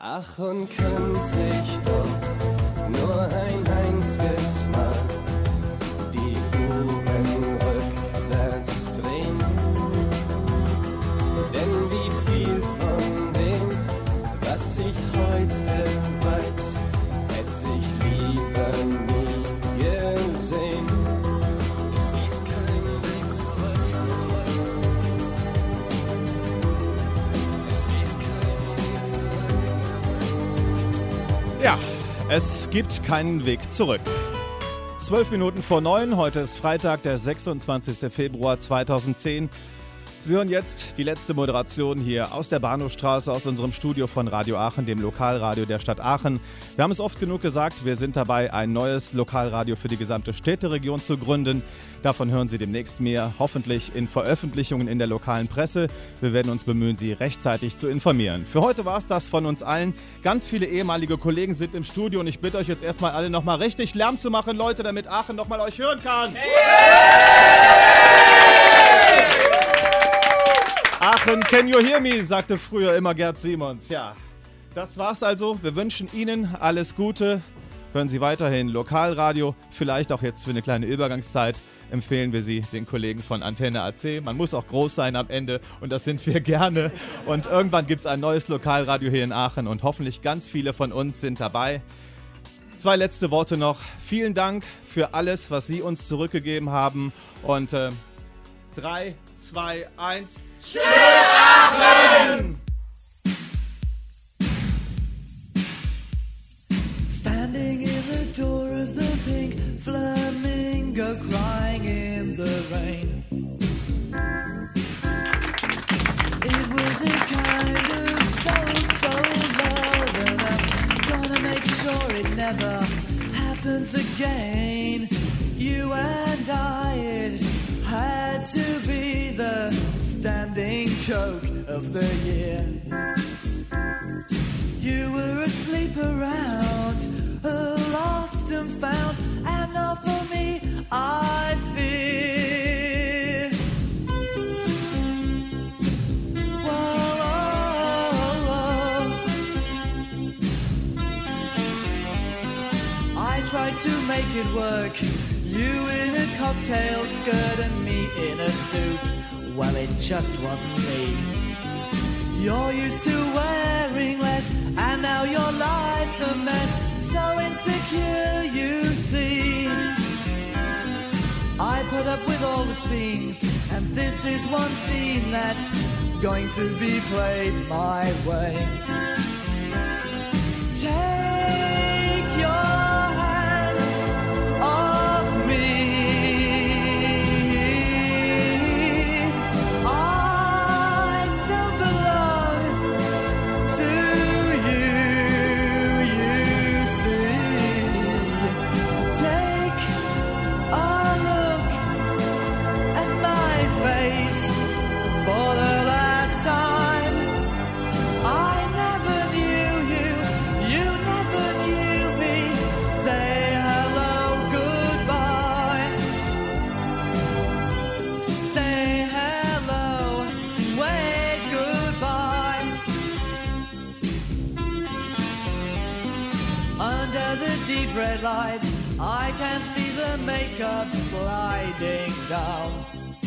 Ach und könnte sich doch nur ein einziges Mal die Uhren rückwärts drehen. Denn wie viel von dem, was ich heute weiß, Ja, es gibt keinen Weg zurück. Zwölf Minuten vor neun, heute ist Freitag, der 26. Februar 2010. Sie hören jetzt die letzte Moderation hier aus der Bahnhofstraße, aus unserem Studio von Radio Aachen, dem Lokalradio der Stadt Aachen. Wir haben es oft genug gesagt, wir sind dabei, ein neues Lokalradio für die gesamte Städteregion zu gründen. Davon hören Sie demnächst mehr, hoffentlich in Veröffentlichungen in der lokalen Presse. Wir werden uns bemühen, Sie rechtzeitig zu informieren. Für heute war es das von uns allen. Ganz viele ehemalige Kollegen sind im Studio und ich bitte euch jetzt erstmal alle nochmal richtig Lärm zu machen, Leute, damit Aachen nochmal euch hören kann. Aachen, can you hear me? sagte früher immer Gerd Simons. Ja, das war's also. Wir wünschen Ihnen alles Gute. Hören Sie weiterhin Lokalradio, vielleicht auch jetzt für eine kleine Übergangszeit. Empfehlen wir Sie den Kollegen von Antenne AC. Man muss auch groß sein am Ende und das sind wir gerne. Und irgendwann gibt es ein neues Lokalradio hier in Aachen und hoffentlich ganz viele von uns sind dabei. Zwei letzte Worte noch. Vielen Dank für alles, was Sie uns zurückgegeben haben. Und äh, 3, 2, 1. Standing in the door of the pink flamingo, crying in the rain. It was a kind of so, so love, and I'm gonna make sure it never happens again. You and I, it had to be the standing joke of the year. You were asleep around, tried to make it work. You in a cocktail skirt and me in a suit. Well, it just wasn't me. You're used to wearing less, and now your life's a mess. So insecure, you see. I put up with all the scenes, and this is one scene that's going to be played my way. The deep red light, I can see the makeup sliding down.